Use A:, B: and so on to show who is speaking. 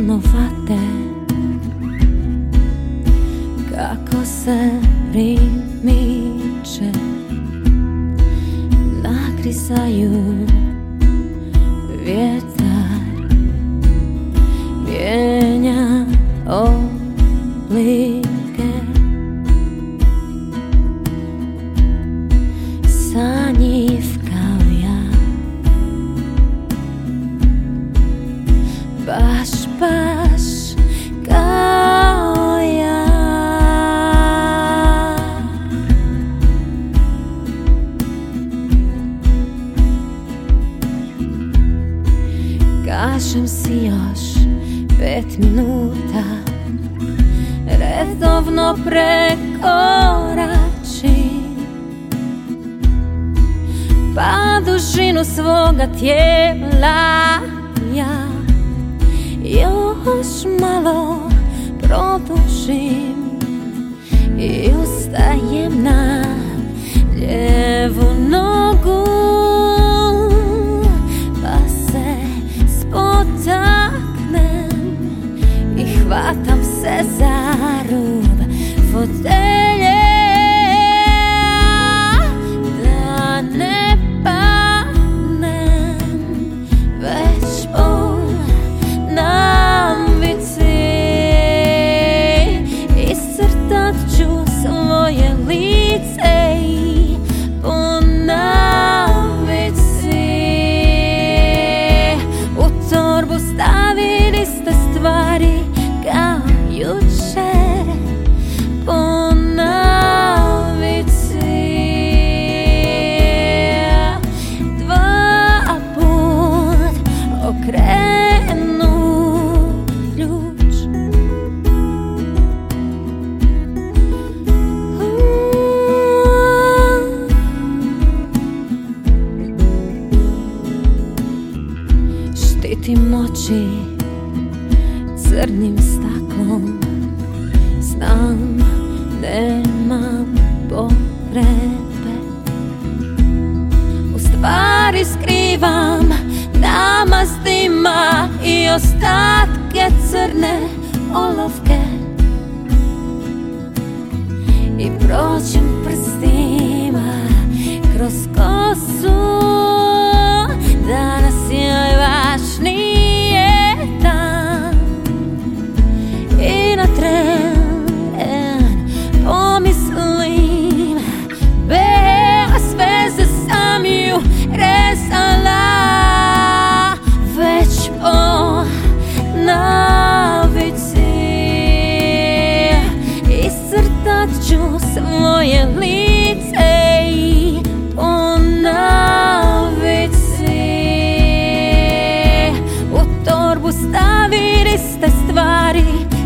A: novate Kako se primiče Nakrisaju vjetar Mijenja oblike Sanjiv kao ja Baš baš kao ja. Kažem si još pet minuta Redovno prekorači. Pa dužinu svoga tijela ja Još Štitim oči crnim staklom. Znam, nemam potrebe. U stvari skrivam namastima I ostatke crne olovke. I prođem prstima kroz kosu iste stvari.